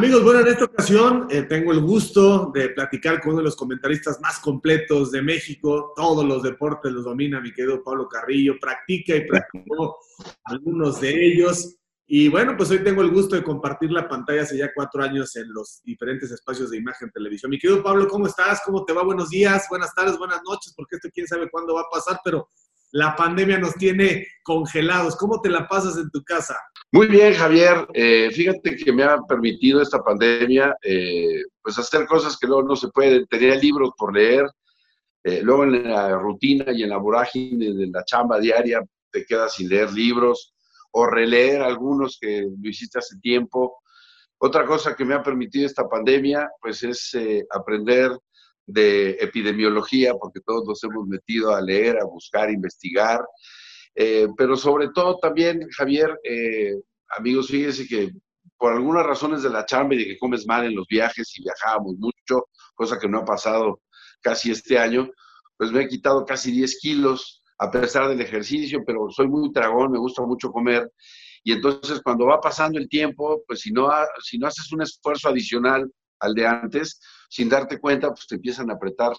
Amigos, bueno, en esta ocasión eh, tengo el gusto de platicar con uno de los comentaristas más completos de México. Todos los deportes los domina mi querido Pablo Carrillo. Practica y practicó algunos de ellos. Y bueno, pues hoy tengo el gusto de compartir la pantalla hace ya cuatro años en los diferentes espacios de imagen televisión. Mi querido Pablo, ¿cómo estás? ¿Cómo te va? Buenos días, buenas tardes, buenas noches, porque esto quién sabe cuándo va a pasar, pero la pandemia nos tiene congelados. ¿Cómo te la pasas en tu casa? Muy bien, Javier. Eh, fíjate que me ha permitido esta pandemia eh, pues hacer cosas que luego no se pueden. Tenía libros por leer, eh, luego en la rutina y en la vorágine de la chamba diaria te quedas sin leer libros o releer algunos que lo hiciste hace tiempo. Otra cosa que me ha permitido esta pandemia pues es aprender de epidemiología, porque todos nos hemos metido a leer, a buscar, investigar. Eh, pero sobre todo también, Javier, eh, amigos, fíjense que por algunas razones de la chamba y de que comes mal en los viajes y viajábamos mucho, cosa que no ha pasado casi este año, pues me he quitado casi 10 kilos a pesar del ejercicio, pero soy muy tragón, me gusta mucho comer. Y entonces cuando va pasando el tiempo, pues si no, si no haces un esfuerzo adicional al de antes, sin darte cuenta, pues te empiezan a apretar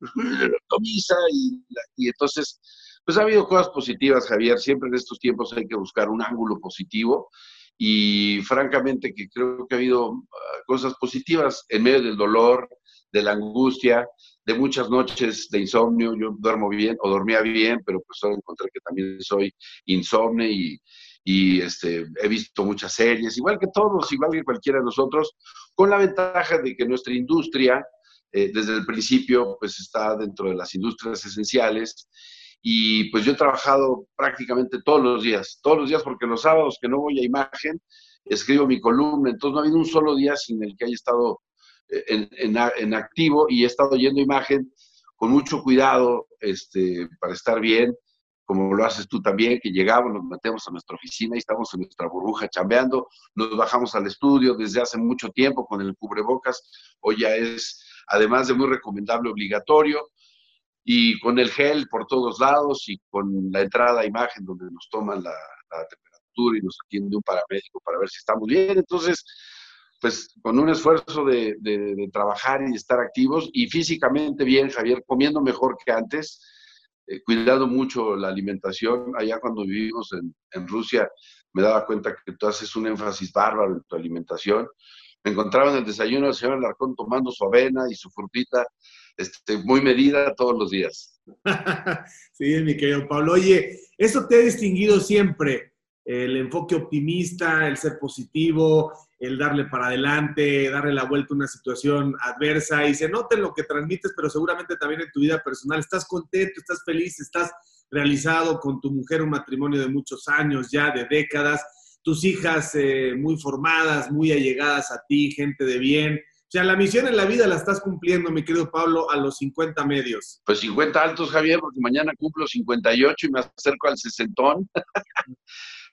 la camisa y, y entonces, pues ha habido cosas positivas, Javier. Siempre en estos tiempos hay que buscar un ángulo positivo y francamente que creo que ha habido ah, cosas positivas en medio del dolor, de la angustia, de muchas noches de insomnio. Yo duermo bien o dormía bien, pero pues ahora encontré que también soy insomne y, y este, he visto muchas series, igual que todos, igual que cualquiera de nosotros, con la ventaja de que nuestra industria, eh, desde el principio, pues está dentro de las industrias esenciales. Y pues yo he trabajado prácticamente todos los días, todos los días, porque los sábados que no voy a imagen, escribo mi columna, entonces no ha habido un solo día sin el que haya estado eh, en, en, en activo y he estado yendo imagen con mucho cuidado este, para estar bien como lo haces tú también, que llegamos, nos metemos a nuestra oficina y estamos en nuestra burbuja chambeando, nos bajamos al estudio desde hace mucho tiempo con el cubrebocas, hoy ya es, además de muy recomendable, obligatorio, y con el gel por todos lados y con la entrada a imagen donde nos toman la, temperatura y nos atiende un paramédico para ver si estamos bien. Entonces, pues con un esfuerzo de, de trabajar y de estar activos y físicamente bien, Javier, comiendo mejor que antes, eh, cuidado mucho la alimentación. Allá cuando vivimos en, en, Rusia me daba cuenta que tú haces un énfasis bárbaro en tu alimentación. Me encontraba en el desayuno del señor Alarcón tomando su avena y su frutita este, muy medida todos los días. sí, mi querido Pablo. Oye, eso te ha distinguido siempre, el enfoque optimista, el ser positivo, el darle para adelante, darle la vuelta a una situación adversa y se nota en lo que transmites, pero seguramente también en tu vida personal. Estás contento, estás feliz, estás realizado con tu mujer, un matrimonio de muchos años ya, de décadas, tus hijas eh, muy formadas, muy allegadas a ti, gente de bien. O sea, la misión en la vida la estás cumpliendo, mi querido Pablo, a los 50 medios. Pues 50 altos, Javier, porque mañana cumplo 58 y me acerco al sesentón.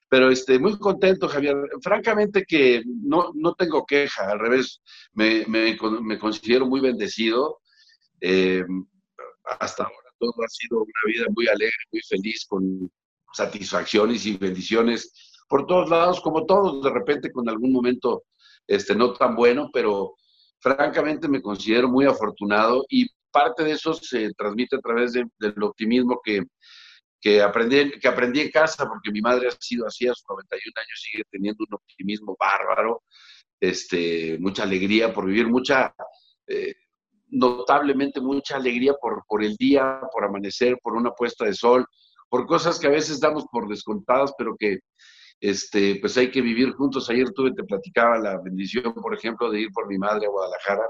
Pero este, muy contento, Javier. Francamente que no, no tengo queja, al revés, me, me, me considero muy bendecido. Eh, hasta ahora todo ha sido una vida muy alegre, muy feliz, con satisfacciones y bendiciones por todos lados, como todos, de repente con algún momento este, no tan bueno, pero francamente me considero muy afortunado y parte de eso se transmite a través de, del optimismo que, que aprendí, que aprendí en casa, porque mi madre ha sido así a sus 91 años, sigue teniendo un optimismo bárbaro, este, mucha alegría por vivir, mucha, eh, notablemente mucha alegría por, por el día, por amanecer, por una puesta de sol, por cosas que a veces damos por descontadas, pero que este, pues hay que vivir juntos. Ayer tuve, te platicaba la bendición, por ejemplo, de ir por mi madre a Guadalajara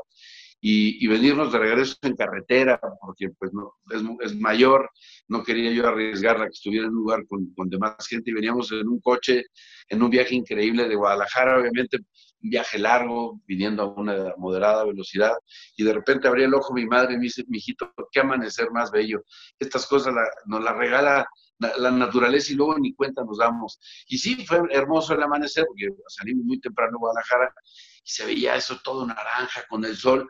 y, venirnos de regreso en carretera, porque pues no, es, es, mayor, no quería yo arriesgarla que estuviera en un lugar con, con, demás gente y veníamos en un coche, en un viaje increíble de Guadalajara, obviamente un viaje largo, viniendo a una moderada velocidad, y de repente abría el ojo mi madre y me dice, mijito, qué amanecer más bello. Estas cosas la, nos las regala la, naturaleza y luego ni cuenta nos damos. Y sí, fue hermoso el amanecer, porque salimos muy temprano de Guadalajara y se veía eso todo naranja con el sol.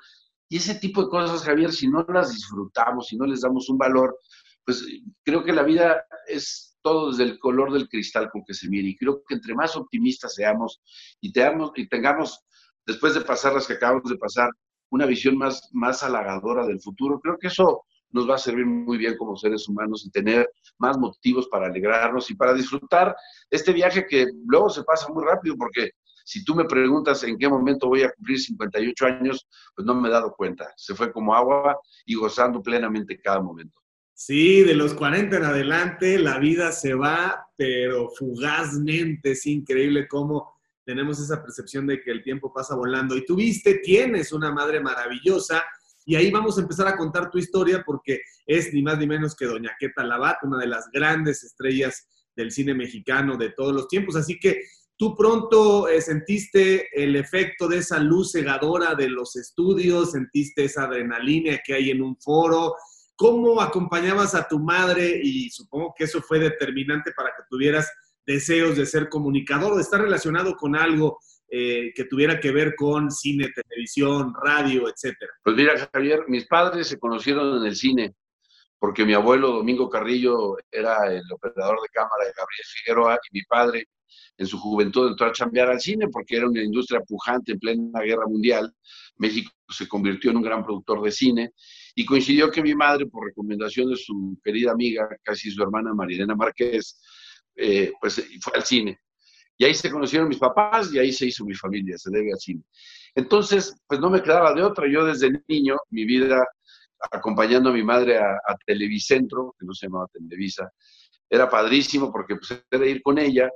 Y ese tipo de cosas, Javier, si no las disfrutamos, si no les damos un valor, pues creo que la vida es todo desde el color del cristal con que se mire. Y creo que entre más optimistas seamos y, teamos, y tengamos después de pasar las que acabamos de pasar, una visión más, más halagadora del futuro. Creo que eso nos va a servir muy bien como seres humanos y tener más motivos para alegrarnos y para disfrutar este viaje que luego se pasa muy rápido porque si tú me preguntas en qué momento voy a cumplir 58 años, pues no me he dado cuenta. Se fue como agua y gozando plenamente cada momento. Sí, de los 40 en adelante la vida se va, pero fugazmente. Es increíble cómo tenemos esa percepción de que el tiempo pasa volando. Y tuviste, tienes una madre maravillosa. Y ahí vamos a empezar a contar tu historia porque es ni más ni menos que Doña Queta Labat, una de las grandes estrellas del cine mexicano de todos los tiempos. Así que tú pronto eh, sentiste el efecto de esa luz cegadora de los estudios, sentiste esa adrenalina que hay en un foro, ¿Cómo acompañabas a tu madre? Y supongo que eso fue determinante para que tuvieras deseos de ser comunicador o estar relacionado con algo eh, que tuviera que ver con cine, televisión, radio, etcétera. Pues mira, Javier, mis padres se conocieron en el cine porque mi abuelo Domingo Carrillo era el operador de cámara de Gabriel Figueroa y mi padre en su juventud entró a chambear al cine porque era una industria pujante en plena guerra mundial. México se convirtió en un gran productor de cine y coincidió que mi madre, por recomendación de su querida amiga, casi su hermana Marilena Márquez, eh, pues fue al cine. Y ahí se conocieron mis papás y ahí se hizo mi familia, se debe al cine. Entonces, pues no me quedaba de otra. Yo desde niño, mi vida acompañando a mi madre a, a Televicentro, que no se llamaba Televisa, era padrísimo porque pues, era ir con ella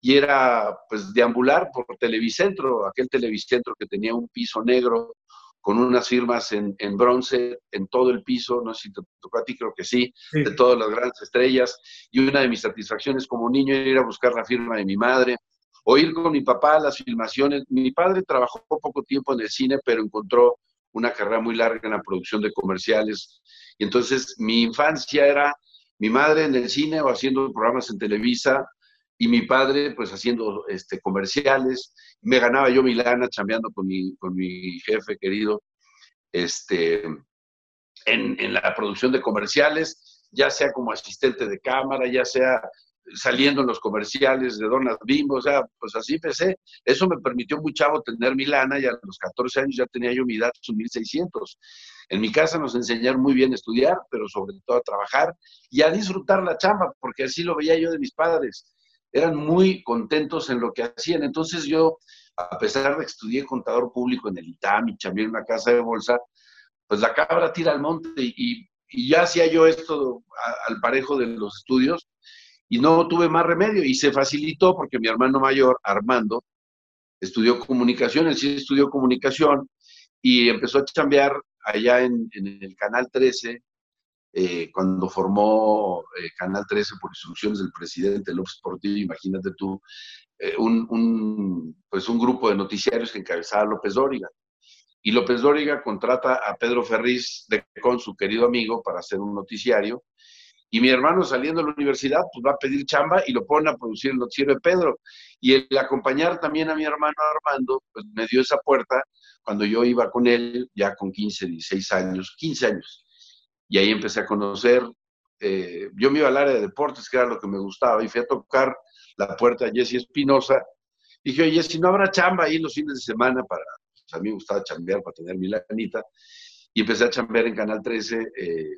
y era pues deambular por Televicentro, aquel Televicentro que tenía un piso negro con unas firmas en, en, bronce en todo el piso, no sé si te tocó a ti, creo que sí, de todas las grandes estrellas, y una de mis satisfacciones como niño era ir a buscar la firma de mi madre, o ir con mi papá a las filmaciones. Mi padre trabajó poco tiempo en el cine, pero encontró una carrera muy larga en la producción de comerciales, y entonces mi infancia era mi madre en el cine o haciendo programas en Televisa, y mi padre pues haciendo este, comerciales, me ganaba yo mi lana chambeando con mi, con mi jefe querido este, en, en, la producción de comerciales, ya sea como asistente de cámara, ya sea saliendo en los comerciales de Donas Bimbo, o sea, pues así empecé. Eso me permitió muy chavo tener mi lana y a los 14 años ya tenía yo mi datos 1600. En mi casa nos enseñaron muy bien a estudiar, pero sobre todo a trabajar y a disfrutar la chamba, porque así lo veía yo de mis padres eran muy contentos en lo que hacían. Entonces yo, a pesar de que estudié contador público en el ITAM y también en una casa de bolsa, pues la cabra tira al monte y, ya hacía yo esto al parejo de los estudios y no tuve más remedio y se facilitó porque mi hermano mayor, Armando, estudió comunicación, él sí estudió comunicación y empezó a chambear allá en el Canal 13 eh, cuando formó eh, Canal 13 por instrucciones del presidente López Portillo, imagínate tú, eh, un, pues un grupo de noticiarios que encabezaba López Dóriga. Y López Dóriga contrata a Pedro Ferriz de, con su querido amigo para hacer un noticiario. Y mi hermano saliendo de la universidad, pues va a pedir chamba y lo pone a producir el noticiero de Pedro. Y el acompañar también a mi hermano Armando, pues me dio esa puerta cuando yo iba con él, ya con 15, 16 años, 15 años y ahí empecé a conocer. Eh, yo me iba al área de deportes, que era lo que me gustaba, y fui a tocar la puerta a Jesse Espinosa. Dije, oye, si no habrá chamba ahí los fines de semana para. Pues a mí me gustaba chambear para tener mi lanita. Y empecé a chambear en Canal 13, eh,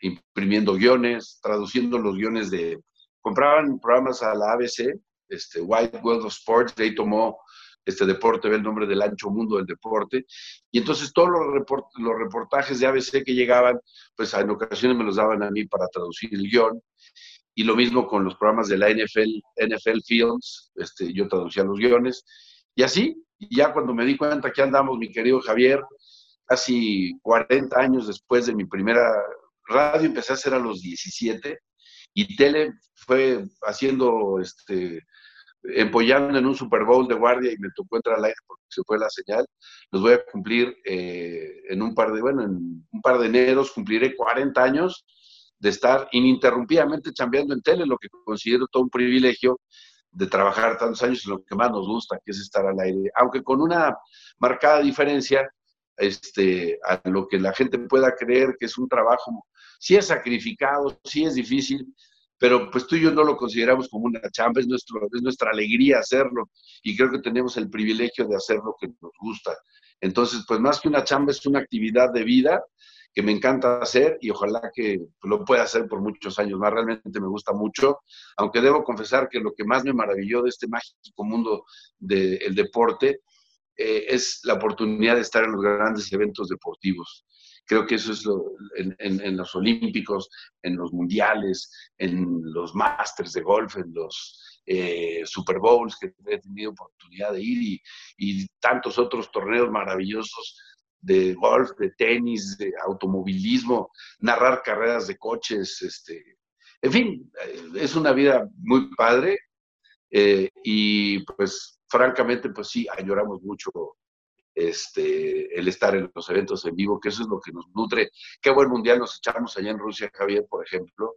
imprimiendo guiones, traduciendo los guiones de. Compraban programas a la ABC, este, White World of Sports, de ahí tomó este deporte, ve el nombre del ancho mundo del deporte. Y entonces todos los, los reportajes de ABC que llegaban, pues en ocasiones me los daban a mí para traducir el guion. Y lo mismo con los programas de la NFL, NFL Films, este, yo traducía los guiones. Y así, ya cuando me di cuenta que andamos, mi querido Javier, casi 40 años después de mi primera radio, empecé a hacer a los 17 y tele fue haciendo este, empollando en un Super Bowl de guardia y me tocó entrar al aire porque se fue la señal. Los voy a cumplir eh, en un par de, bueno, en un par de eneros cumpliré 40 años de estar ininterrumpidamente chambeando en tele, lo que considero todo un privilegio de trabajar tantos años en lo que más nos gusta, que es estar al aire, aunque con una marcada diferencia este, a lo que la gente pueda creer que es un trabajo, sí es sacrificado, sí es difícil, pero pues tú y yo no lo consideramos como una chamba, es, es nuestra alegría hacerlo y creo que tenemos el privilegio de hacer lo que nos gusta. Entonces, pues más que una chamba es una actividad de vida que me encanta hacer y ojalá que lo pueda hacer por muchos años más. Realmente me gusta mucho, aunque debo confesar que lo que más me maravilló de este mágico mundo del deporte eh, es la oportunidad de estar en los grandes eventos deportivos. Creo que eso es lo, en, los olímpicos, en los mundiales, en los masters de golf, en los eh, Super Bowls que he tenido oportunidad de ir y, tantos otros torneos maravillosos de golf, de tenis, de automovilismo, narrar carreras de coches, este, en fin, eh, es una vida muy padre eh, y pues francamente pues sí, añoramos mucho este, el estar en los eventos en vivo, que eso es lo que nos nutre. Qué buen mundial nos echamos allá en Rusia, Javier, por ejemplo.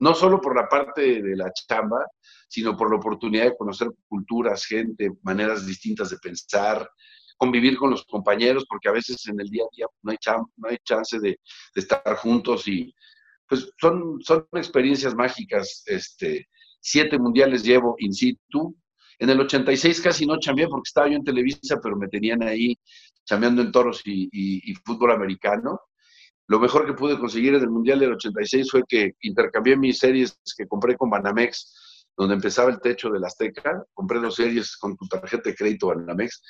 No solo por la parte de la chamba, sino por la oportunidad de conocer culturas, gente, maneras distintas de pensar, convivir con los compañeros, porque a veces en el día a día no hay, no hay chance de, estar juntos y pues son, son experiencias mágicas. Este, siete mundiales llevo in situ. En el 86 casi no chambeé porque estaba yo en Televisa, pero me tenían ahí chambeando en toros y, fútbol americano. Lo mejor que pude conseguir en el Mundial del 86 fue que intercambié mis series que compré con Banamex, donde empezaba el techo de la Azteca. Compré dos series con tu tarjeta de crédito Banamex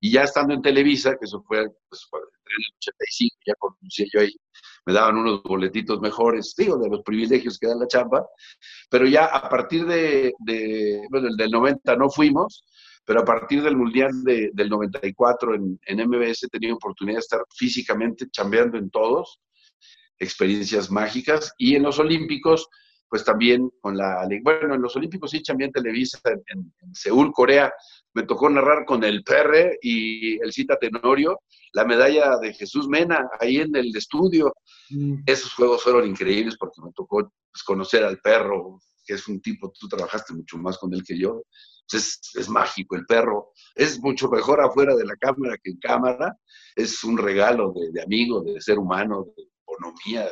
y ya estando en Televisa, que eso fue pues, en el 85, ya conducía yo ahí, me daban unos boletitos mejores, digo, de los privilegios que da la chamba, pero ya a partir de, bueno, el del 90 no fuimos, pero a partir del Mundial del 94 en, en MBS tenía oportunidad de estar físicamente chambeando en todos, experiencias mágicas, y en los Olímpicos, pues también con la... Bueno, en los Olímpicos sí chambeé en Televisa, en, en Seúl, Corea, me tocó narrar con el Perre y el Cita Tenorio la medalla de Jesús Mena ahí en el estudio. Mm. Esos juegos fueron increíbles porque me tocó pues, conocer al perro, que es un tipo, tú trabajaste mucho más con él que yo. Es, es, mágico el perro, es mucho mejor afuera de la cámara que en cámara, es un regalo de, de amigo, de ser humano, de economía,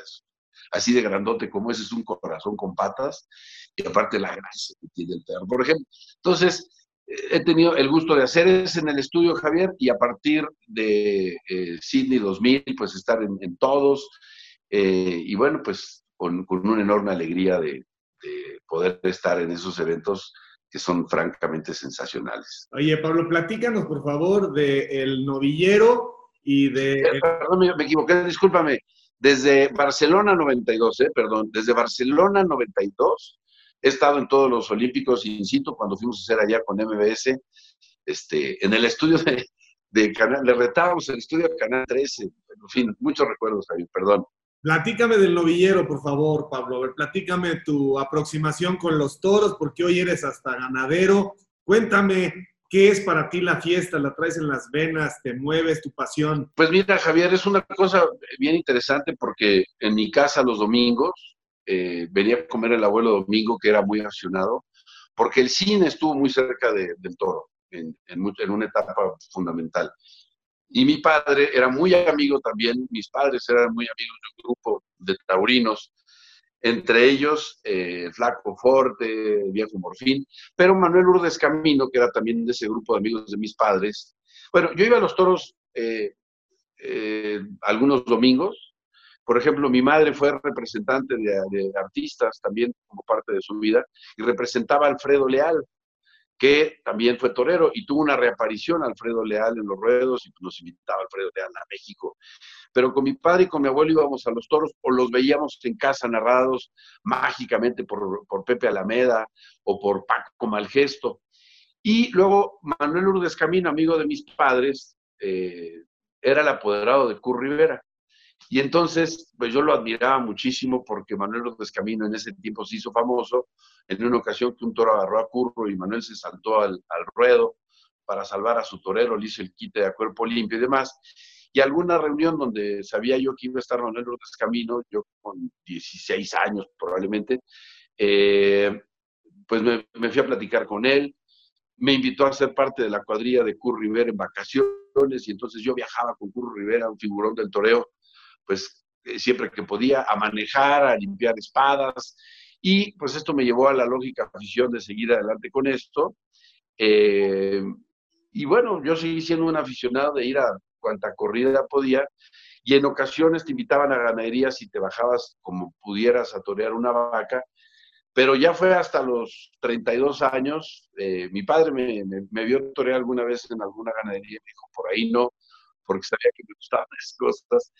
así de grandote como ese es un corazón con patas, y aparte la gracia que tiene el perro. Por ejemplo, entonces, he tenido el gusto de hacer es en el estudio, Javier, y a partir de eh, Sydney 2000, pues estar en, todos, eh, y bueno, pues con, una enorme alegría de, poder estar en esos eventos que son francamente sensacionales. Oye, Pablo, platícanos, por favor, de El Novillero y de... Eh, perdón, me, me, equivoqué, discúlpame. Desde Barcelona 92, eh, perdón, desde Barcelona 92 He estado en todos los Olímpicos in situ cuando fuimos a hacer allá con MBS, este, en el estudio de, Canal, le retábamos el estudio de Canal 13, en fin, muchos recuerdos, ahí, perdón. Platícame del novillero, por favor, Pablo. A ver, platícame tu aproximación con los toros, porque hoy eres hasta ganadero. Cuéntame ¿Qué es para ti la fiesta? ¿La traes en las venas? ¿Te mueves tu pasión? Pues mira, Javier, es una cosa bien interesante porque en mi casa los domingos eh, venía a comer el abuelo Domingo, que era muy apasionado, porque el cine estuvo muy cerca del toro, en, una etapa fundamental. Y mi padre era muy amigo también, mis padres eran muy amigos de un grupo de taurinos, entre ellos eh, Flaco Forte, Viejo Morfín, pero Manuel Urdes Camino, que era también de ese grupo de amigos de mis padres. Bueno, yo iba a los toros eh, algunos domingos, por ejemplo, mi madre fue representante de, artistas también como parte de su vida y representaba a Alfredo Leal, que también fue torero y tuvo una reaparición Alfredo Leal en los ruedos y nos invitaba Alfredo Leal a México. Pero con mi padre y con mi abuelo íbamos a los toros o los veíamos en casa narrados mágicamente por, Pepe Alameda o por Paco Malgesto. Y luego Manuel Urdes Camino, amigo de mis padres, eh, era el apoderado de Cur Rivera. Y entonces, pues yo lo admiraba muchísimo porque Manuel López Camino en ese tiempo se hizo famoso en una ocasión que un toro agarró a curro y Manuel se saltó al, ruedo para salvar a su torero, le hizo el quite a cuerpo limpio y demás. Y alguna reunión donde sabía yo que iba a estar Manuel López Camino, yo con 16 años probablemente, eh, pues me, me, fui a platicar con él, me invitó a ser parte de la cuadrilla de Curro Rivera en vacaciones y entonces yo viajaba con Curro Rivera, un figurón del toreo, pues eh, siempre que podía, a manejar, a limpiar espadas. Y pues esto me llevó a la lógica afición de seguir adelante con esto. Eh, y bueno, yo seguí siendo un aficionado de ir a cuanta corrida podía. Y en ocasiones te invitaban a ganaderías y te bajabas como pudieras a torear una vaca. Pero ya fue hasta los 32 años. Eh, mi padre me, me, vio torear alguna vez en alguna ganadería y me dijo, por ahí no, porque sabía que me gustaban las cosas.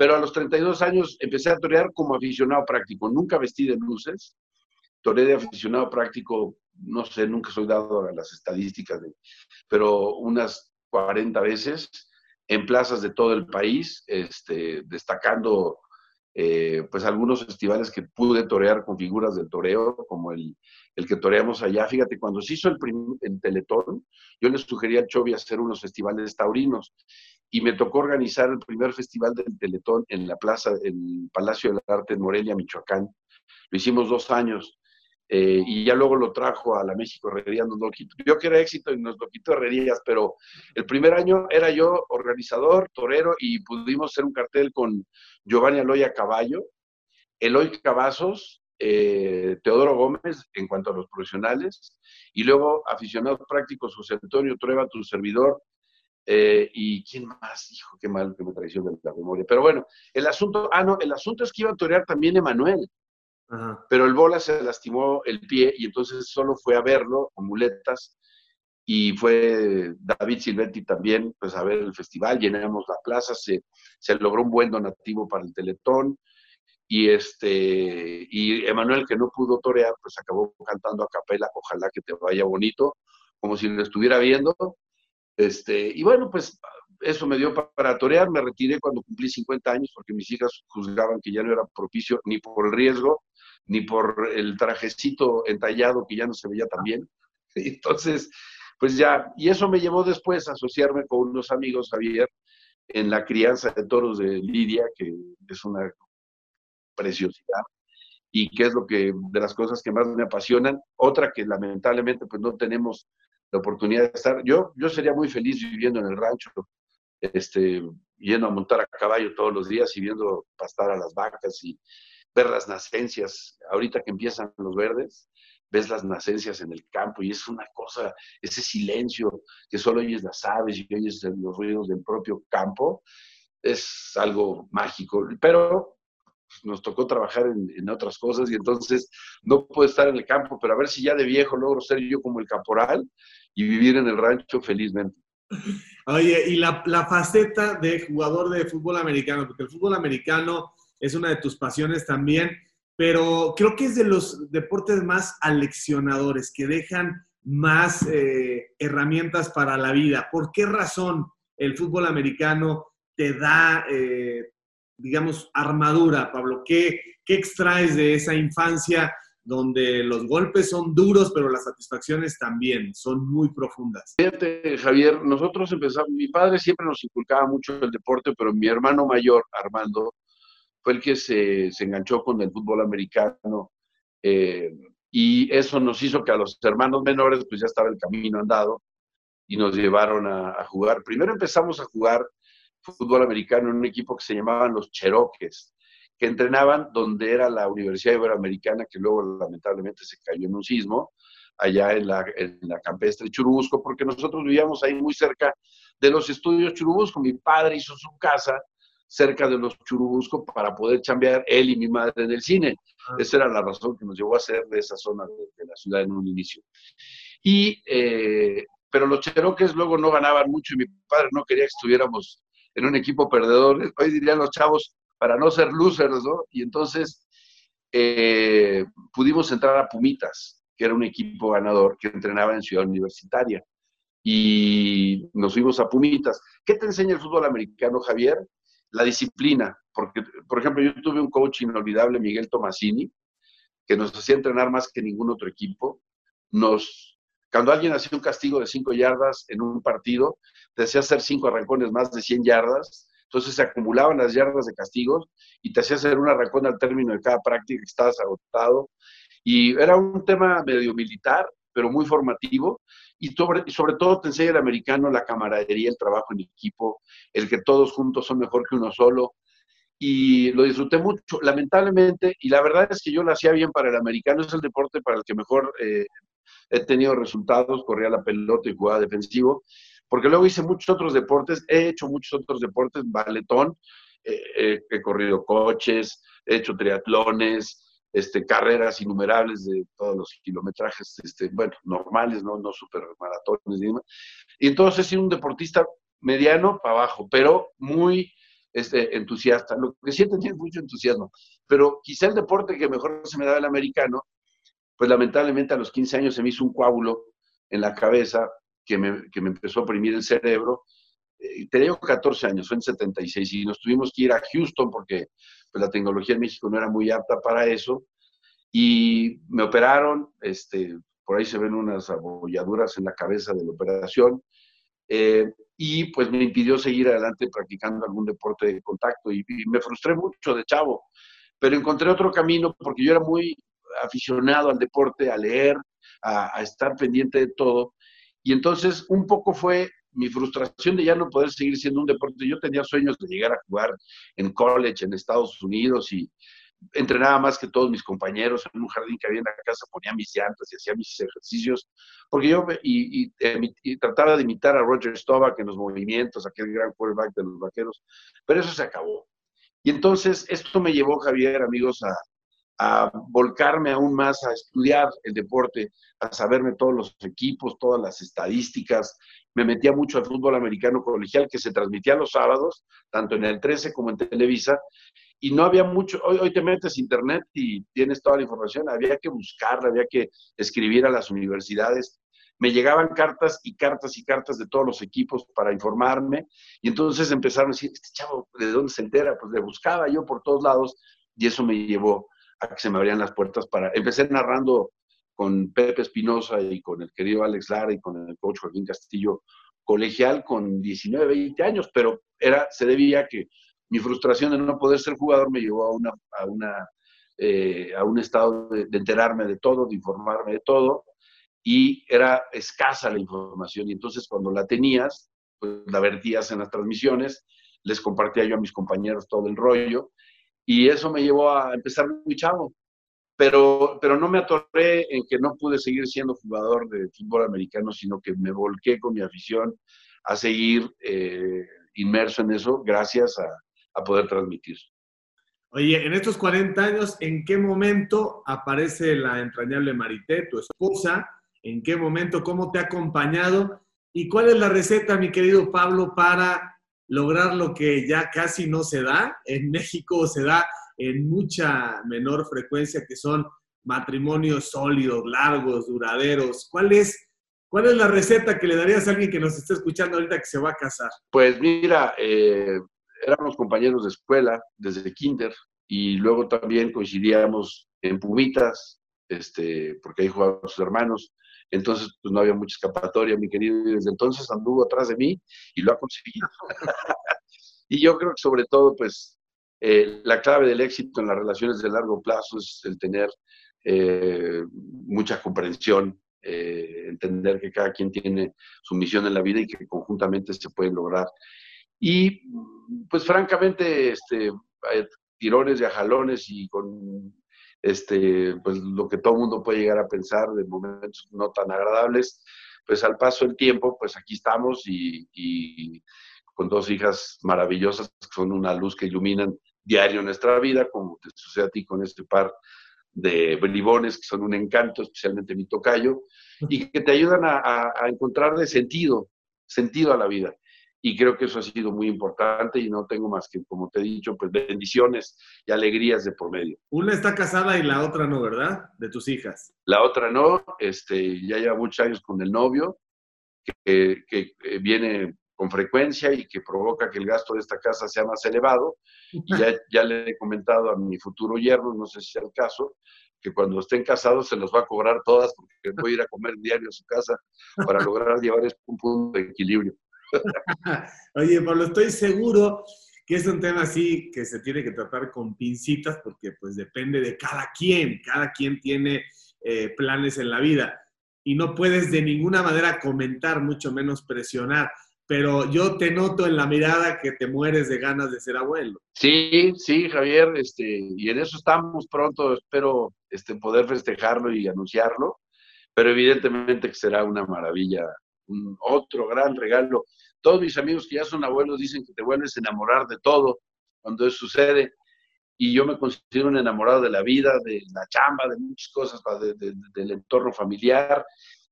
Pero a los 32 años empecé a torear como aficionado práctico. Nunca vestí de luces. Toreé de aficionado práctico, no sé, nunca soy dado a las estadísticas, pero unas 40 veces en plazas de todo el país, este, destacando eh, pues algunos festivales que pude torear con figuras del toreo, como el, el que toreamos allá. Fíjate, cuando se hizo el, primer, Teletón, yo les sugería al Chovy hacer unos festivales taurinos y me tocó organizar el primer festival del Teletón en la plaza, en el Palacio del Arte en Morelia, Michoacán. Lo hicimos dos años eh, y ya luego lo trajo a la México Herrería, nos lo quitó. Yo que era éxito y nos lo quitó Herrerías, pero el primer año era yo organizador, torero, y pudimos hacer un cartel con Giovanni Aloya Caballo, Eloy Cavazos, eh, Teodoro Gómez en cuanto a los profesionales, y luego aficionados prácticos, José Antonio Trueba, tu servidor, eh, y quién más, hijo, qué mal que me traiciona la memoria. Pero bueno, el asunto, ah, no, el asunto es que iba a torear también Emanuel. Pero el bola se lastimó el pie y entonces solo fue a verlo con muletas y fue David Silvetti también pues a ver el festival, llenamos la plaza, se, se logró un buen donativo para el Teletón y este y Emanuel que no pudo torear pues acabó cantando a capela, ojalá que te vaya bonito, como si lo estuviera viendo. Este, y bueno, pues eso me dio para torear, me retiré cuando cumplí 50 años porque mis hijas juzgaban que ya no era propicio ni por el riesgo ni por el trajecito entallado que ya no se veía tan bien. Entonces, pues ya, y eso me llevó después a asociarme con unos amigos, Javier, en la crianza de toros de Lidia, que es una preciosidad y que es lo que de las cosas que más me apasionan. Otra que lamentablemente pues no tenemos la oportunidad de estar. Yo, yo sería muy feliz viviendo en el rancho, este, yendo a montar a caballo todos los días y viendo pastar a las vacas y ver las nacencias, ahorita que empiezan los verdes, ves las nacencias en el campo y es una cosa, ese silencio que solo oyes las aves y oyes los ruidos del propio campo, es algo mágico, pero nos tocó trabajar en, otras cosas y entonces no puedo estar en el campo, pero a ver si ya de viejo logro ser yo como el caporal y vivir en el rancho felizmente. Oye, y la, faceta de jugador de fútbol americano, porque el fútbol americano es una de tus pasiones también, pero creo que es de los deportes más aleccionadores, que dejan más eh, herramientas para la vida. ¿Por qué razón el fútbol americano te da, eh, digamos, armadura, Pablo? ¿Qué, ¿Qué extraes de esa infancia donde los golpes son duros, pero las satisfacciones también son muy profundas. Fíjate, Javier, nosotros empezamos, mi padre siempre nos inculcaba mucho el deporte, pero mi hermano mayor, Armando, fue el que se, se enganchó con el fútbol americano eh, y eso nos hizo que a los hermanos menores pues ya estaba el camino andado y nos llevaron a, jugar. Primero empezamos a jugar fútbol americano en un equipo que se llamaban los Cheroques, que entrenaban donde era la Universidad Iberoamericana, que luego lamentablemente se cayó en un sismo, allá en la, en la campestre Churubusco, porque nosotros vivíamos ahí muy cerca de los estudios Churubusco. Mi padre hizo su casa cerca de los Churubusco para poder chambear él y mi madre en el cine. Ah. Esa era la razón que nos llevó a hacer de esa zona de, la ciudad en un inicio. Y, eh, pero los cheroques luego no ganaban mucho y mi padre no quería que estuviéramos en un equipo perdedor. Hoy dirían los chavos, para no ser losers, ¿no? Y entonces eh, pudimos entrar a Pumitas, que era un equipo ganador que entrenaba en Ciudad Universitaria. Y nos fuimos a Pumitas. ¿Qué te enseña el fútbol americano, Javier? la disciplina, porque, por ejemplo, yo tuve un coach inolvidable, Miguel Tomasini, que nos hacía entrenar más que ningún otro equipo. Nos, cuando alguien hacía un castigo de cinco yardas en un partido, te hacer cinco arrancones más de 100 yardas, entonces se acumulaban las yardas de castigos y te hacía hacer un arrancón al término de cada práctica que estabas agotado. Y era un tema medio militar, pero muy formativo y sobre, sobre todo te enseña el americano la camaradería, el trabajo en equipo, el que todos juntos son mejor que uno solo. y lo disfruté mucho, lamentablemente, y la verdad es que yo lo hacía bien para el americano, es el deporte para el que mejor eh, he tenido resultados, corría la pelota y jugaba defensivo, porque luego hice muchos otros deportes, he hecho muchos otros deportes, baletón, eh, eh, he corrido coches, he hecho triatlones, este, carreras innumerables de todos los kilometrajes, este, bueno, normales, no, no super maratones, y entonces he sido un deportista mediano para abajo, pero muy este, entusiasta. Lo que sí he mucho entusiasmo, pero quizá el deporte que mejor se me da el americano, pues lamentablemente a los 15 años se me hizo un coágulo en la cabeza que me, que me empezó a oprimir el cerebro. Eh, tenía 14 años, fue en 76, y nos tuvimos que ir a Houston porque pues, la tecnología en México no era muy apta para eso. Y me operaron, este, por ahí se ven unas abolladuras en la cabeza de la operación. Eh, y pues me impidió seguir adelante practicando algún deporte de contacto y, me frustré mucho de chavo, pero encontré otro camino porque yo era muy aficionado al deporte, a leer, a, estar pendiente de todo y entonces un poco fue mi frustración de ya no poder seguir siendo un deporte. Yo tenía sueños de llegar a jugar en college en Estados Unidos y, entrenaba más que todos mis compañeros en un jardín que había en la casa, ponía mis llantas y hacía mis ejercicios, porque yo y, trataba de imitar a Roger Staubach en los movimientos, aquel gran quarterback de los vaqueros, pero eso se acabó. Y entonces esto me llevó, Javier, amigos, a, a volcarme aún más a estudiar el deporte, a saberme todos los equipos, todas las estadísticas. Me metía mucho al fútbol americano colegial que se transmitía los sábados, tanto en el 13 como en Televisa, y no había mucho, hoy, hoy te metes internet y tienes toda la información, había que buscarla, había que escribir a las universidades. Me llegaban cartas y cartas y cartas de todos los equipos para informarme y entonces empezaron a decir, este chavo, ¿de dónde se entera? Pues le buscaba yo por todos lados y eso me llevó a que se me abrían las puertas para... Empecé narrando con Pepe Espinosa y con el querido Alex Lara y con el coach Joaquín Castillo colegial con 19, 20 años, pero era, se debía a que mi frustración de no poder ser jugador me llevó a, una, a, una, eh, a un estado de, enterarme de todo, de informarme de todo, y era escasa la información. Y entonces cuando la tenías, pues la vertías en las transmisiones, les compartía yo a mis compañeros todo el rollo, y eso me llevó a empezar muy chavo. Pero, pero no me atoré en que no pude seguir siendo jugador de fútbol americano, sino que me volqué con mi afición a seguir eh, inmerso en eso gracias a, a poder transmitir. Oye, en estos 40 años, ¿en qué momento aparece la entrañable Marité, tu esposa? ¿En qué momento? ¿Cómo te ha acompañado? ¿Y cuál es la receta, mi querido Pablo, para lograr lo que ya casi no se da? En México se da en mucha menor frecuencia, que son matrimonios sólidos, largos, duraderos. ¿Cuál es, cuál es la receta que le darías a alguien que nos está escuchando ahorita que se va a casar? Pues mira, eh, éramos compañeros de escuela desde kinder y luego también coincidíamos en Pumitas, este, porque ahí jugaban sus hermanos. Entonces, pues no había mucha escapatoria, mi querido, y desde entonces anduvo atrás de mí y lo ha conseguido. y yo creo que sobre todo, pues, eh, la clave del éxito en las relaciones de largo plazo es el tener eh, mucha comprensión, eh, entender que cada quien tiene su misión en la vida y que conjuntamente se pueden lograr y pues francamente, este, tirones de jalones y con este, pues lo que todo mundo puede llegar a pensar de momentos no tan agradables, pues al paso del tiempo, pues aquí estamos y, y con dos hijas maravillosas que son una luz que iluminan diario nuestra vida, como te sucede a ti con este par de bribones que son un encanto, especialmente mi tocayo, y que te ayudan a, a, a encontrarle sentido, sentido a la vida y creo que eso ha sido muy importante y no tengo más que, como te he dicho, pues bendiciones y alegrías de por medio. Una está casada y la otra no, ¿verdad? De tus hijas. La otra no, este, ya lleva muchos años con el novio, que, que, viene con frecuencia y que provoca que el gasto de esta casa sea más elevado. Y ya, ya le he comentado a mi futuro yerno, no sé si sea el caso, que cuando estén casados se los va a cobrar todas porque voy a ir a comer diario a su casa para lograr llevar un punto de equilibrio. Oye, Pablo, estoy seguro que es un tema así que se tiene que tratar con pincitas porque pues depende de cada quien, cada quien tiene eh, planes en la vida y no puedes de ninguna manera comentar, mucho menos presionar. pero yo te noto en la mirada que te mueres de ganas de ser abuelo. Sí, sí, Javier, este, y en eso estamos pronto, espero este, poder festejarlo y anunciarlo, pero evidentemente que será una maravilla, un otro gran regalo. Todos mis amigos que ya son abuelos dicen que te vuelves a enamorar de todo cuando eso sucede, y yo me considero un enamorado de la vida, de la chamba, de muchas cosas, del entorno familiar,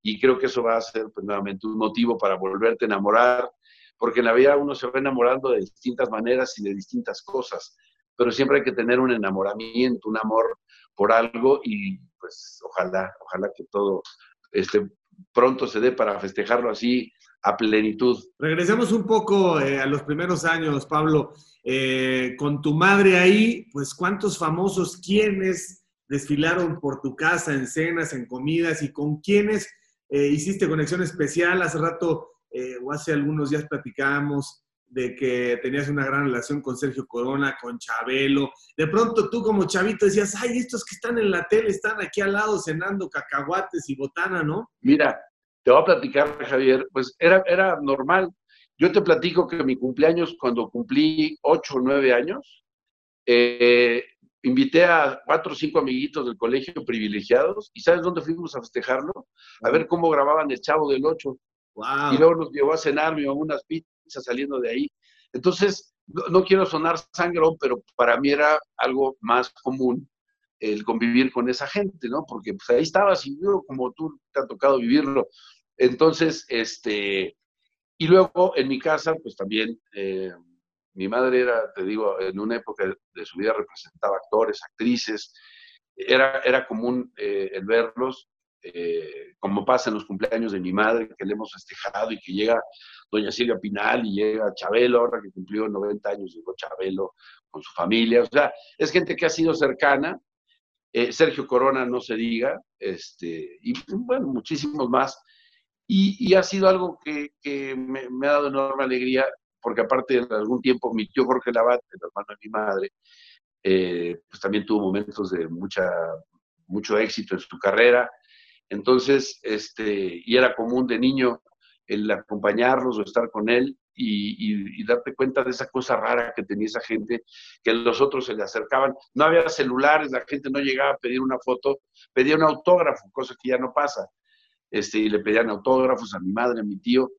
y creo que eso va a ser pues, nuevamente un motivo para volverte a enamorar, porque en la vida uno se va enamorando de distintas maneras y de distintas cosas, pero siempre hay que tener un enamoramiento, un amor por algo y pues ojalá, ojalá que todo este, pronto se dé para festejarlo así a plenitud. Regresemos un poco eh, a los primeros años, Pablo. Eh, con tu madre ahí, pues cuántos famosos, quiénes desfilaron por tu casa en cenas, en comidas y con quiénes eh, hiciste conexión especial. Hace rato o hace algunos días platicábamos de que tenías una gran relación con Sergio Corona, con Chabelo. De pronto tú como chavito decías, ay, estos que están en la tele están aquí al lado cenando cacahuates y botana, ¿no? Mira, te voy a platicar, Javier, pues era, era normal. Yo te platico que mi cumpleaños, cuando cumplí ocho o nueve años, eh, invité a cuatro o cinco amiguitos del colegio privilegiados y ¿sabes dónde fuimos a festejarlo? A ver cómo grababan el Chavo del Ocho. Y luego nos llevó a cenar, me unas pizzas saliendo de ahí. Entonces, no, quiero sonar sangrón, pero para mí era algo más común el convivir con esa gente, ¿no? Porque pues, ahí estabas y yo, como tú te ha tocado vivirlo. Entonces, este, y luego en mi casa, pues también eh, mi madre era, te digo, en una época de su vida representaba actores, actrices, era, era común eh, el verlos, eh, como pasa en los cumpleaños de mi madre, que le hemos festejado y que llega doña Silvia Pinal y llega Chabelo, ahora que cumplió 90 años, llegó Chabelo con su familia, o sea, es gente que ha sido cercana, eh, Sergio Corona no se diga, este, y bueno, muchísimos más, y, ha sido algo que, me, me, ha dado enorme alegría porque aparte de algún tiempo mi tío Jorge Labat, el hermano de mi madre, eh, pues también tuvo momentos de mucha, mucho éxito en su carrera. Entonces, este, y era común de niño el acompañarlos o estar con él y, darte cuenta de esa cosa rara que tenía esa gente, que los otros se le acercaban. No había celulares, la gente no llegaba a pedir una foto, pedía un autógrafo, cosa que ya no pasa. Este, y le pedían autógrafos a mi madre, a mi tío.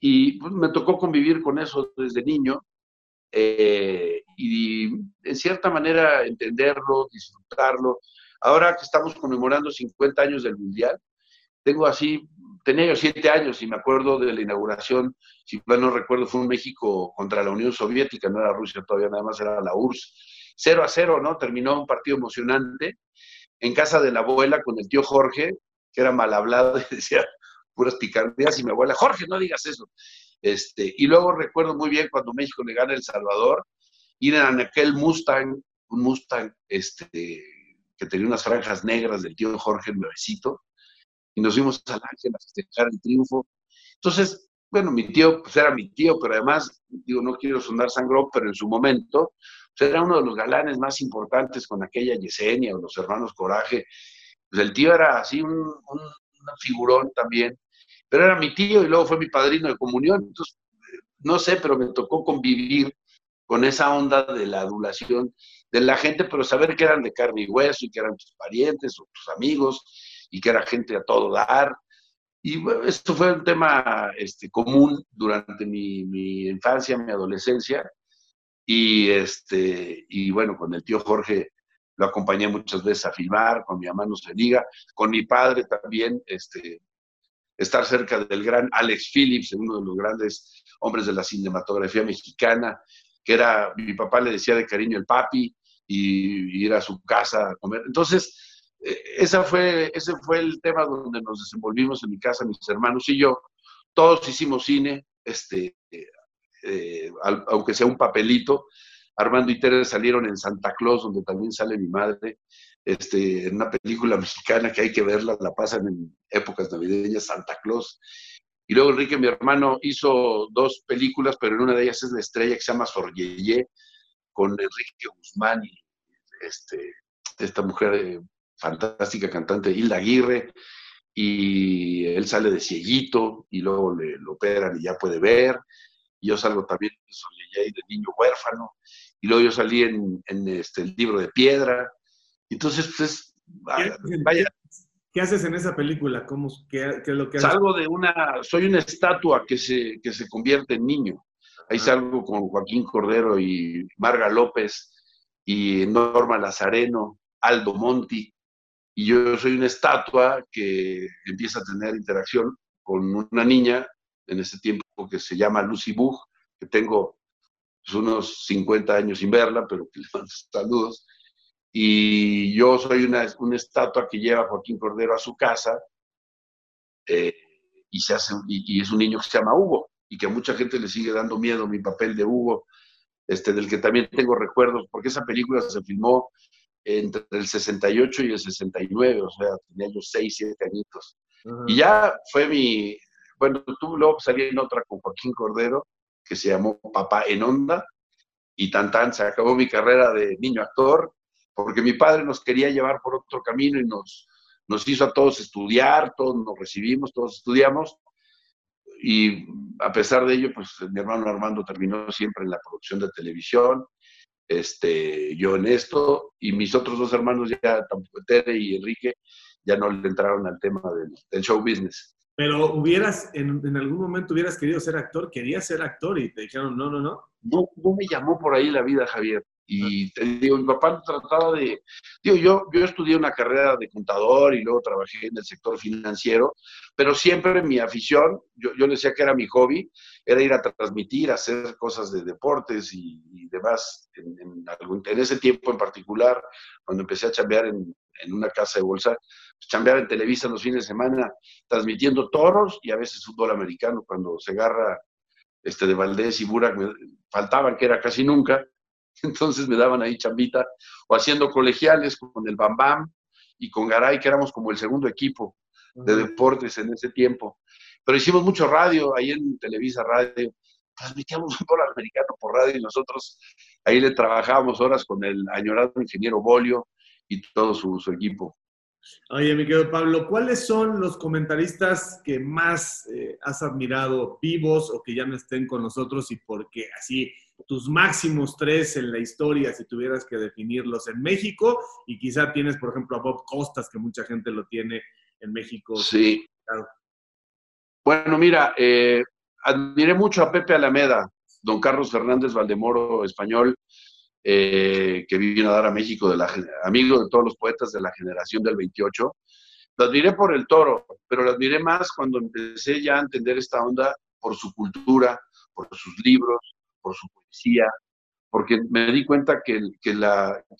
Y pues, me tocó convivir con eso desde niño eh, y en cierta manera entenderlo, disfrutarlo. Ahora que estamos conmemorando 50 años del Mundial, tengo así, tenía yo siete años y me acuerdo de la inauguración, si mal no recuerdo, fue un México contra la Unión Soviética, no era Rusia todavía, nada más era la URSS. 0 a 0, ¿no? Terminó un partido emocionante en casa de la abuela con el tío Jorge, que era mal hablado y decía, puras picardías y mi abuela, Jorge, no digas eso. Este, y luego recuerdo muy bien cuando México le gana El Salvador, ir en aquel Mustang, un Mustang este, que tenía unas franjas negras del tío Jorge Nuevecito, y nos fuimos al Ángel a festejar el triunfo. Entonces, bueno, mi tío, pues era mi tío, pero además, digo, no quiero sonar sangrón, pero en su momento, pues era uno de los galanes más importantes con aquella Yesenia o los hermanos Coraje. Pues el tío era así un, un figurón también, pero era mi tío y luego fue mi padrino de comunión. Entonces, no sé, pero me tocó convivir con esa onda de la adulación de la gente, pero saber que eran de carne y hueso y que eran tus parientes o tus amigos y que era gente a todo dar. Y bueno, esto fue un tema este, común durante mi, mi, infancia, mi adolescencia. Y, este, y bueno, con el tío Jorge lo acompañé muchas veces a filmar, con mi mamá no con mi padre también, este, estar cerca del gran Alex Phillips, uno de los grandes hombres de la cinematografía mexicana, que era, mi papá le decía de cariño el papi, y, ir a su casa a comer. Entonces, eh, esa fue, ese fue el tema donde nos desenvolvimos en mi casa, mis hermanos y yo. Todos hicimos cine, este, eh, aunque sea un papelito. Armando y Tere salieron en Santa Claus, donde también sale mi madre este, en una película mexicana que hay que verla, la pasan en épocas navideñas, Santa Claus. Y luego Enrique, mi hermano, hizo dos películas, pero en una de ellas es La Estrella, que se llama Sorgeye, con Enrique Guzmán y este, esta mujer eh, fantástica cantante, Hilda Aguirre. y él sale de cieguito y luego le lo operan y ya puede ver. Y yo salgo también de niño huérfano y luego yo salí en, este, el libro de piedra. Entonces, pues vaya. ¿Qué haces en esa película? ¿Cómo, qué, es lo que haces? Salgo de una, soy una estatua que se, que se convierte en niño. Ahí salgo con Joaquín Cordero y Marga López y Norma Lazareno, Aldo Monti, y yo soy una estatua que empieza a tener interacción con una niña en ese tiempo que se llama Lucy Bug, que tengo pues, unos 50 años sin verla, pero que le mando saludos. Y yo soy una, estatua que lleva a Joaquín Cordero a su casa eh, y, se hace, y, es un niño que se llama Hugo y que a mucha gente le sigue dando miedo mi papel de Hugo, este, del que también tengo recuerdos, porque esa película se filmó entre el 68 y el 69, o sea, tenía yo 6, 7 añitos. Y ya fue mi, bueno, tú luego salí en otra con Joaquín Cordero, que se llamó Papá en Onda, y tan tan se acabó mi carrera de niño actor, porque mi padre nos quería llevar por otro camino y nos, nos hizo a todos estudiar, todos nos recibimos, todos estudiamos, y a pesar de ello, pues mi hermano Armando terminó siempre en la producción de televisión, este, yo en esto, y mis otros dos hermanos ya, Tere y Enrique, ya no le entraron al tema del, show business. Pero hubieras, en, en, algún momento hubieras querido ser actor, querías ser actor y te dijeron, no, no, no. No, no me llamó por ahí la vida, Javier. Y digo, mi papá trataba de, digo, yo, yo estudié una carrera de contador y luego trabajé en el sector financiero, pero siempre mi afición, yo, yo decía que era mi hobby, era ir a transmitir, hacer cosas de deportes y, demás. En, en, ese tiempo en particular, cuando empecé a chambear en, en una casa de bolsa, pues, chambear en Televisa los fines de semana, transmitiendo toros y a veces fútbol americano, cuando se agarra este, de Valdés y Burak, faltaban, que era casi nunca, entonces me daban ahí chambita, o haciendo colegiales con el Bam Bam y con Garay, que éramos como el segundo equipo de deportes en ese tiempo. Pero hicimos mucho radio ahí en Televisa Radio, transmitíamos un dólar americano por radio y nosotros ahí le trabajábamos horas con el añorado ingeniero Bolio y todo su, equipo. Oye, mi querido Pablo, ¿cuáles son los comentaristas que más eh, has admirado vivos o que ya no estén con nosotros y por qué? Así, tus máximos tres en la historia, si tuvieras que definirlos en México, y quizá tienes, por ejemplo, a Bob Costas, que mucha gente lo tiene en México. Sí. Bueno, mira, eh, admiré mucho a Pepe Alameda, don Carlos Fernández Valdemoro, español, eh, que vino a dar a México, de la, amigo de todos los poetas de la generación del 28. Lo admiré por el toro, pero lo admiré más cuando empecé ya a entender esta onda por su cultura, por sus libros, por su poesía, porque me di cuenta que, que,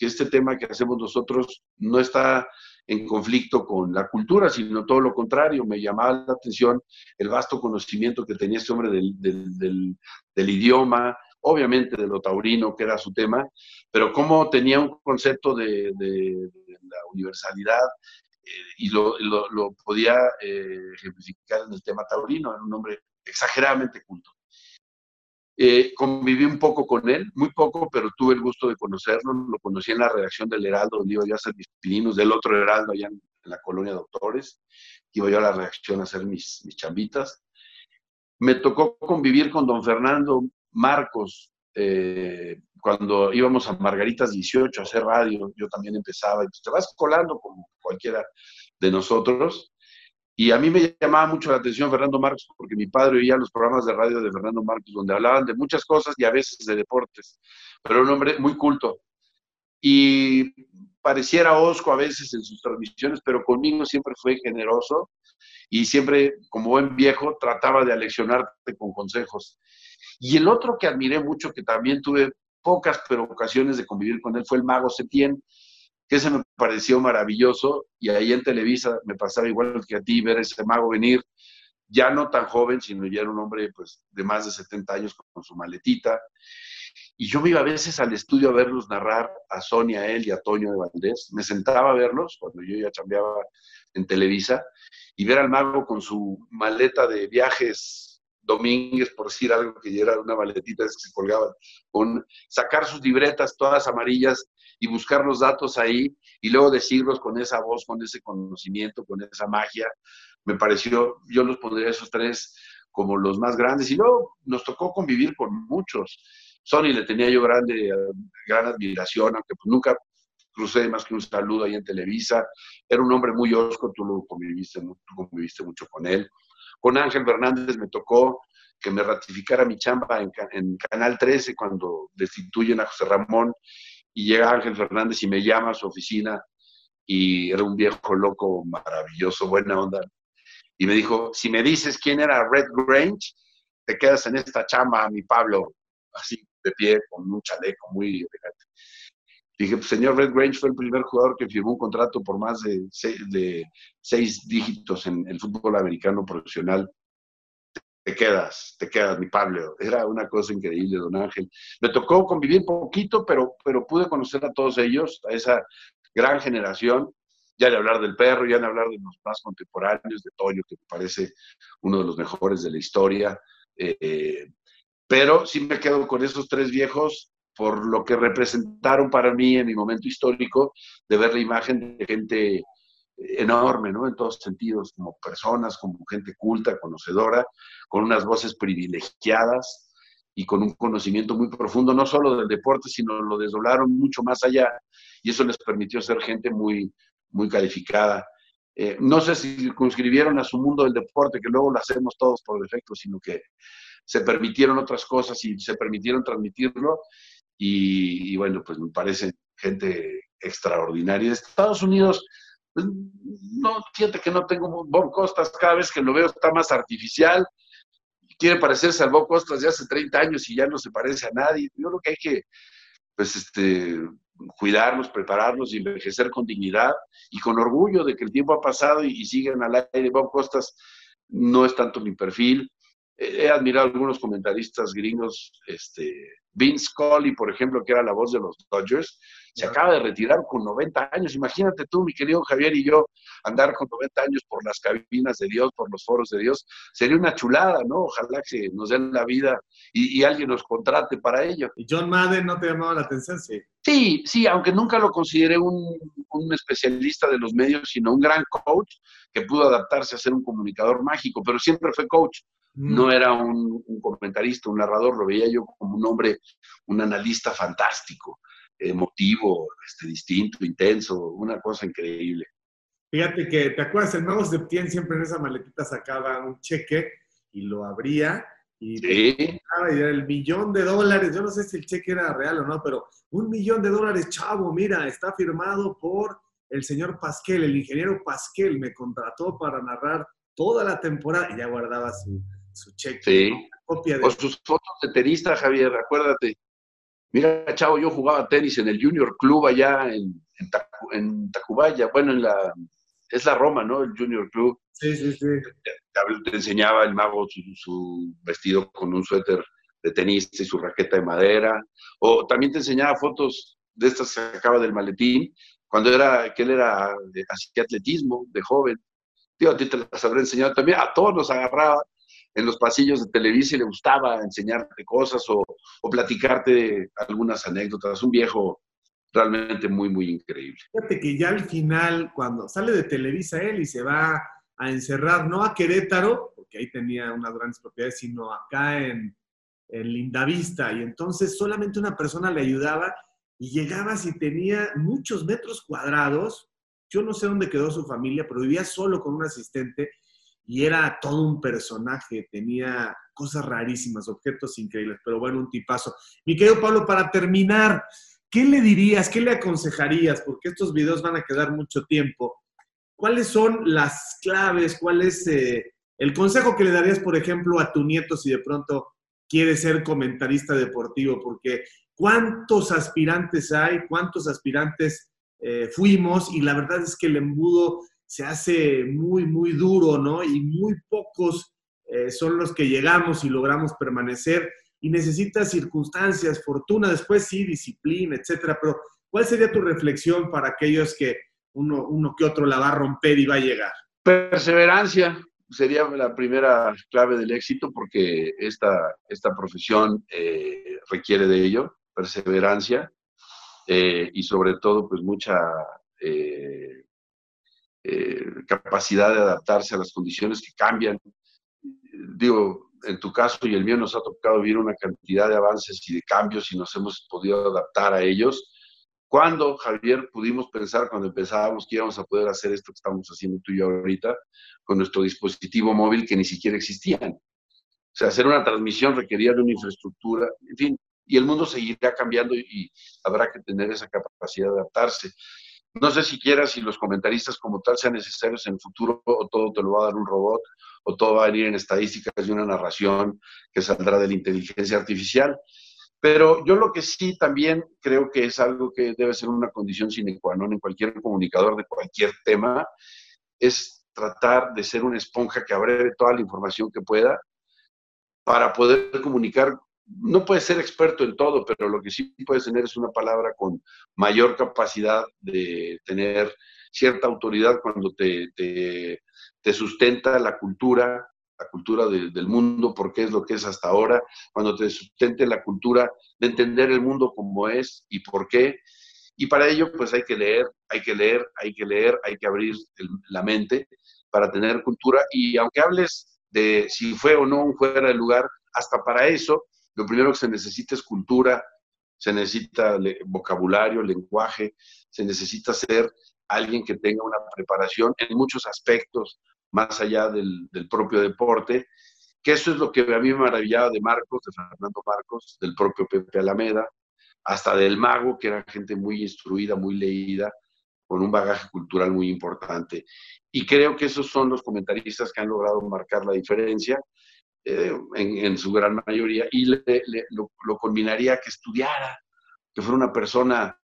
este tema que hacemos nosotros no está en conflicto con la cultura, sino todo lo contrario. Me llamaba la atención el vasto conocimiento que tenía este hombre del, del, idioma, obviamente de lo taurino, que era su tema, pero cómo tenía un concepto de, la universalidad eh, y lo, lo, lo podía eh, ejemplificar en el tema taurino. Era un hombre exageradamente culto. Eh, conviví un poco con él, muy poco, pero tuve el gusto de conocerlo. Lo conocí en la redacción del Heraldo, donde iba yo a hacer mis pininos, del otro Heraldo, allá en, la colonia Doctores. Iba yo a la redacción a hacer mis, mis chambitas. Me tocó convivir con don Fernando Marcos eh, cuando íbamos a Margaritas 18 a hacer radio. Yo también empezaba, y pues te vas colando como cualquiera de nosotros. Y a mí me llamaba mucho la atención Fernando Marcos porque mi padre oía los programas de radio de Fernando Marcos donde hablaban de muchas cosas y a veces de deportes, pero un hombre muy culto. Y pareciera osco a veces en sus transmisiones, pero conmigo siempre fue generoso y siempre, como buen viejo, trataba de aleccionarte con consejos. Y el otro que admiré mucho, que también tuve pocas pero ocasiones de convivir con él, fue el mago Setién, que se me pareció maravilloso y ahí en Televisa me pasaba igual que a ti ver ese mago venir, ya no tan joven, sino ya era un hombre pues de más de 70 años con su maletita. Y yo me iba a veces al estudio a verlos narrar a Sonia, a él y a Toño de Valdés. Me sentaba a verlos cuando yo ya chambeaba en Televisa y ver al mago con su maleta de viajes Domínguez, por decir algo que ya era una maletita que se colgaba, con sacar sus libretas todas amarillas y buscar los datos ahí y luego decirlos con esa voz, con ese conocimiento, con esa magia. Me pareció, yo los pondría esos tres como los más grandes y luego nos tocó convivir con muchos. Sony le tenía yo grande, gran admiración, aunque pues nunca crucé más que un saludo ahí en Televisa. Era un hombre muy osco, tú lo conviviste, tú conviviste mucho con él. Con Ángel Fernández me tocó que me ratificara mi chamba en, Canal 13 cuando destituyen a José Ramón y llega Ángel Fernández y me llama a su oficina y era un viejo loco maravilloso, buena onda. Y me dijo, si me dices quién era Red Grange, te quedas en esta chamba, mi Pablo, así de pie, con un chaleco muy elegante. Dije, pues, señor Red Grange fue el primer jugador que firmó un contrato por más de seis, dígitos en el fútbol americano profesional. Te quedas, te quedas, mi Pablo. Era una cosa increíble, don Ángel. Me tocó convivir poquito, pero, pero pude conocer a todos ellos, a esa gran generación. Ya de hablar del perro, ya de hablar de los más contemporáneos, de Toño, que me parece uno de los mejores de la historia. Eh, pero sí me quedo con esos tres viejos por lo que representaron para mí en mi momento histórico de ver la imagen de gente enorme, ¿no? En todos sentidos, como personas, como gente culta, conocedora, con unas voces privilegiadas y con un conocimiento muy profundo, no solo del deporte, sino lo desdoblaron mucho más allá y eso les permitió ser gente muy, muy calificada. Eh, no se circunscribieron a su mundo del deporte, que luego lo hacemos todos por defecto, sino que se permitieron otras cosas y se permitieron transmitirlo y, bueno, pues me parece gente extraordinaria. Estados Unidos, no, fíjate que no tengo Bob Costas, cada vez que lo veo está más artificial, quiere parecerse al Bob Costas de hace 30 años y ya no se parece a nadie. Yo creo que hay que, pues, este, cuidarnos, prepararnos y envejecer con dignidad y con orgullo de que el tiempo ha pasado y, y siguen al aire. Bob Costas no es tanto mi perfil. He admirado algunos comentaristas gringos, este, Vince Scully, por ejemplo, que era la voz de los Dodgers, se acaba de retirar con 90 años. Imagínate tú, mi querido Javier y yo, andar con 90 años por las cabinas de Dios, por los foros de Dios. Sería una chulada, ¿no? Ojalá que nos den la vida y, alguien nos contrate para ello. ¿Y John Madden no te llamaba la atención? Sí, sí, sí aunque nunca lo consideré un, un especialista de los medios, sino un gran coach que pudo adaptarse a ser un comunicador mágico, pero siempre fue coach. No mm. era un, comentarista, un narrador, lo veía yo como un hombre, un analista fantástico, emotivo, este, distinto, intenso, una cosa increíble. Fíjate que, ¿te acuerdas? El Mago Septién siempre en esa maletita sacaba un cheque y lo abría y, sí. era el millón de dólares. Yo no sé si el cheque era real o no, pero un millón de dólares, chavo, mira, está firmado por el señor Pasquel, el ingeniero Pasquel me contrató para narrar toda la temporada y ya guardaba su, su cheque. Sí. O sus fotos de tenista, Javier, acuérdate. Mira, chavo, yo jugaba tenis en el Junior Club allá en, en, Tacubaya, bueno, en la, es la Roma, ¿no? El Junior Club. Sí, sí, sí. Te, enseñaba el mago su, vestido con un suéter de tenista y su raqueta de madera. O también te enseñaba fotos de estas que sacaba del maletín, cuando era, que él era, de, hacía atletismo, de joven. Tío, a ti te las habré enseñado también, a todos nos agarraba en los pasillos de Televisa y le gustaba enseñarte cosas o, platicarte algunas anécdotas. Un viejo realmente muy, muy increíble. Fíjate que ya al final, cuando sale de Televisa él y se va a encerrar, no a Querétaro, porque ahí tenía unas grandes propiedades, sino acá en, en Lindavista. Y entonces solamente una persona le ayudaba y llegaba si tenía muchos metros cuadrados. Yo no sé dónde quedó su familia, pero vivía solo con un asistente y era todo un personaje, tenía cosas rarísimas, objetos increíbles, pero bueno, un tipazo. Mi querido Pablo, para terminar, ¿qué le dirías, qué le aconsejarías? Porque estos videos van a quedar mucho tiempo. ¿Cuáles son las claves? ¿Cuál es eh, el consejo que le darías, por ejemplo, a tu nieto si de pronto quiere ser comentarista deportivo? Porque ¿cuántos aspirantes hay? ¿Cuántos aspirantes eh, fuimos? Y la verdad es que el embudo se hace muy, muy duro, ¿no? Y muy pocos eh, son los que llegamos y logramos permanecer y necesitas circunstancias, fortuna, después sí, disciplina, etcétera. Pero, ¿cuál sería tu reflexión para aquellos que uno, uno que otro la va a romper y va a llegar? Perseverancia sería la primera clave del éxito porque esta, esta profesión eh, requiere de ello, perseverancia. eh, y sobre todo pues mucha capacidad de adaptarse a las condiciones que cambian. Digo, en tu caso y el mío nos ha tocado vivir una cantidad de avances y de cambios y nos hemos podido adaptar a ellos. ¿Cuándo, Javier, pudimos pensar cuando empezábamos que íbamos a poder hacer esto que estamos haciendo tú y yo ahorita con nuestro dispositivo móvil que ni siquiera existían? O sea, hacer una transmisión requería de una infraestructura, en fin, y el mundo seguirá cambiando y, habrá que tener esa capacidad de adaptarse. No sé si quieras si los comentaristas como tal sean necesarios en el futuro o todo te lo va a dar un robot o todo va a venir en estadísticas de una narración que saldrá de la inteligencia artificial. Pero yo lo que sí también creo que es algo que debe ser una condición sine qua non en cualquier comunicador de cualquier tema, es tratar de ser una esponja que abreve toda la información que pueda para poder comunicar. No puedes ser experto en todo, pero lo que sí puedes tener es una palabra con mayor capacidad de tener cierta autoridad cuando te, te, sustenta la cultura, la cultura del mundo, porque es lo que es hasta ahora, cuando te sustente la cultura de entender el mundo como es y por qué. Y para ello, pues hay que leer, hay que leer, hay que leer, hay que abrir la mente para tener cultura. Y aunque hables de si fue o no un fuera de lugar, hasta para eso, lo primero que se necesita es cultura, se necesita vocabulario, lenguaje, se necesita ser alguien que tenga una preparación en muchos aspectos, más allá del, propio deporte, que eso es lo que a mí me maravillaba de Marcos, de Fernando Marcos, del propio Pepe Alameda, hasta del mago, que era gente muy instruida, muy leída, con un bagaje cultural muy importante. Y creo que esos son los comentaristas que han logrado marcar la diferencia eh, en, su gran mayoría y lo, lo, combinaría que estudiara, que fuera una persona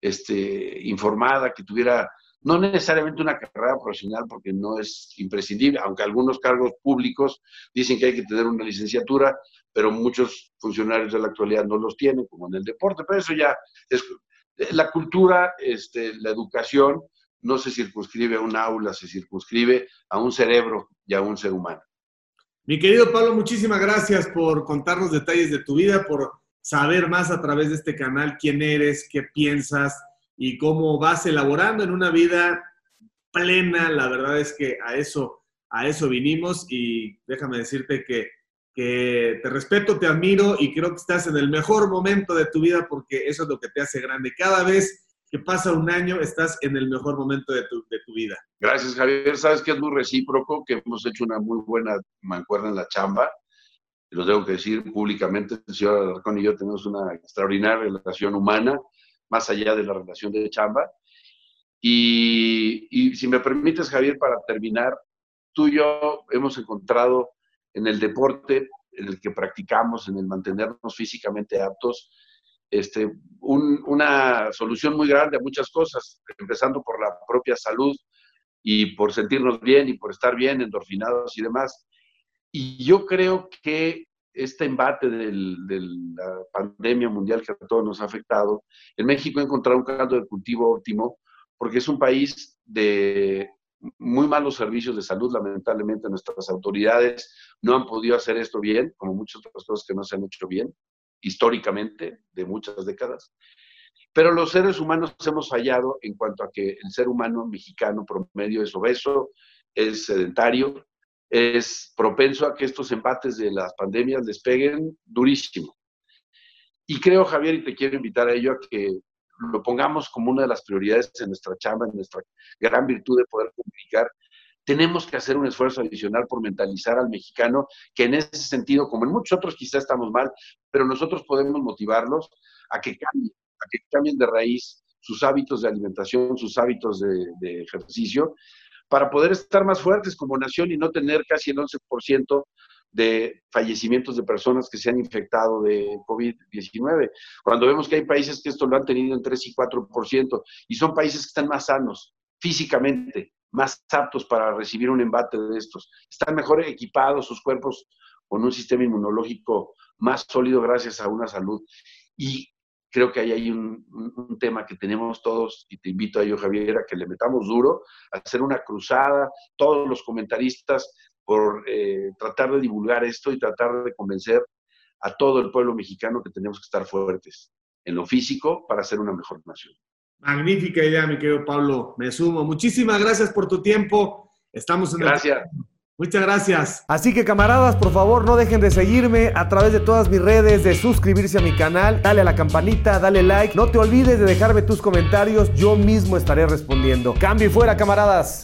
este, informada, que tuviera no necesariamente una carrera profesional porque no es imprescindible, aunque algunos cargos públicos dicen que hay que tener una licenciatura, pero muchos funcionarios de la actualidad no los tienen, como en el deporte, pero eso ya es la cultura, este, la educación no se circunscribe a un aula, se circunscribe a un cerebro y a un ser humano. Mi querido Pablo, muchísimas gracias por contarnos detalles de tu vida, por saber más a través de este canal quién eres, qué piensas y cómo vas elaborando en una vida plena. La verdad es que a eso, a eso vinimos y déjame decirte que, que te respeto, te admiro y creo que estás en el mejor momento de tu vida porque eso es lo que te hace grande. Cada vez que pasa un año, estás en el mejor momento de tu, de tu vida. Gracias, Javier. Sabes que es muy recíproco, que hemos hecho una muy buena mancuerna en la chamba lo tengo que decir públicamente, el señor Alarcón y yo tenemos una extraordinaria relación humana, más allá de la relación de chamba. Y, y, si me permites, Javier, para terminar, tú y yo hemos encontrado en el deporte en el que practicamos, en el mantenernos físicamente aptos, este, una solución muy grande a muchas cosas, empezando por la propia salud y por sentirnos bien y por estar bien, endorfinados y demás. Y yo creo que este embate de la pandemia mundial que a todos nos ha afectado, en México ha encontrado un caldo de cultivo óptimo porque es un país de muy malos servicios de salud, lamentablemente nuestras autoridades no han podido hacer esto bien, como muchas otras cosas que no se han hecho bien, históricamente, de muchas décadas. Pero los seres humanos hemos fallado en cuanto a que el ser humano mexicano promedio es obeso, es sedentario, es propenso a que estos empates de las pandemias despeguen durísimo. Y creo, Javier, y te quiero invitar a ello, a que lo pongamos como una de las prioridades en nuestra chamba, en nuestra gran virtud de poder comunicar. Tenemos que hacer un esfuerzo adicional por mentalizar al mexicano, que en ese sentido, como en muchos otros quizá estamos mal, pero nosotros podemos motivarlos a que cambien, a que cambien de raíz sus hábitos de alimentación, sus hábitos de, de ejercicio, para poder estar más fuertes como nación y no tener casi el 11% de fallecimientos de personas que se han infectado de COVID-19. Cuando vemos que hay países que esto lo han tenido en 3 y 4%, y son países que están más sanos físicamente, más aptos para recibir un embate de estos, están mejor equipados sus cuerpos con un sistema inmunológico más sólido gracias a una salud. Y creo que ahí hay un, tema que tenemos todos, y te invito a ello, Javier, a que le metamos duro, a hacer una cruzada, todos los comentaristas, por eh, tratar de divulgar esto y tratar de convencer a todo el pueblo mexicano que tenemos que estar fuertes. en lo físico para ser una mejor nación. Magnífica idea, mi querido Pablo. Me sumo. Muchísimas gracias por tu tiempo. Estamos en Gracias. Muchas gracias. Así que camaradas, por favor, no dejen de seguirme a través de todas mis redes, de suscribirse a mi canal, dale a la campanita, dale like. No te olvides de dejarme tus comentarios, yo mismo estaré respondiendo. Cambio y fuera, camaradas.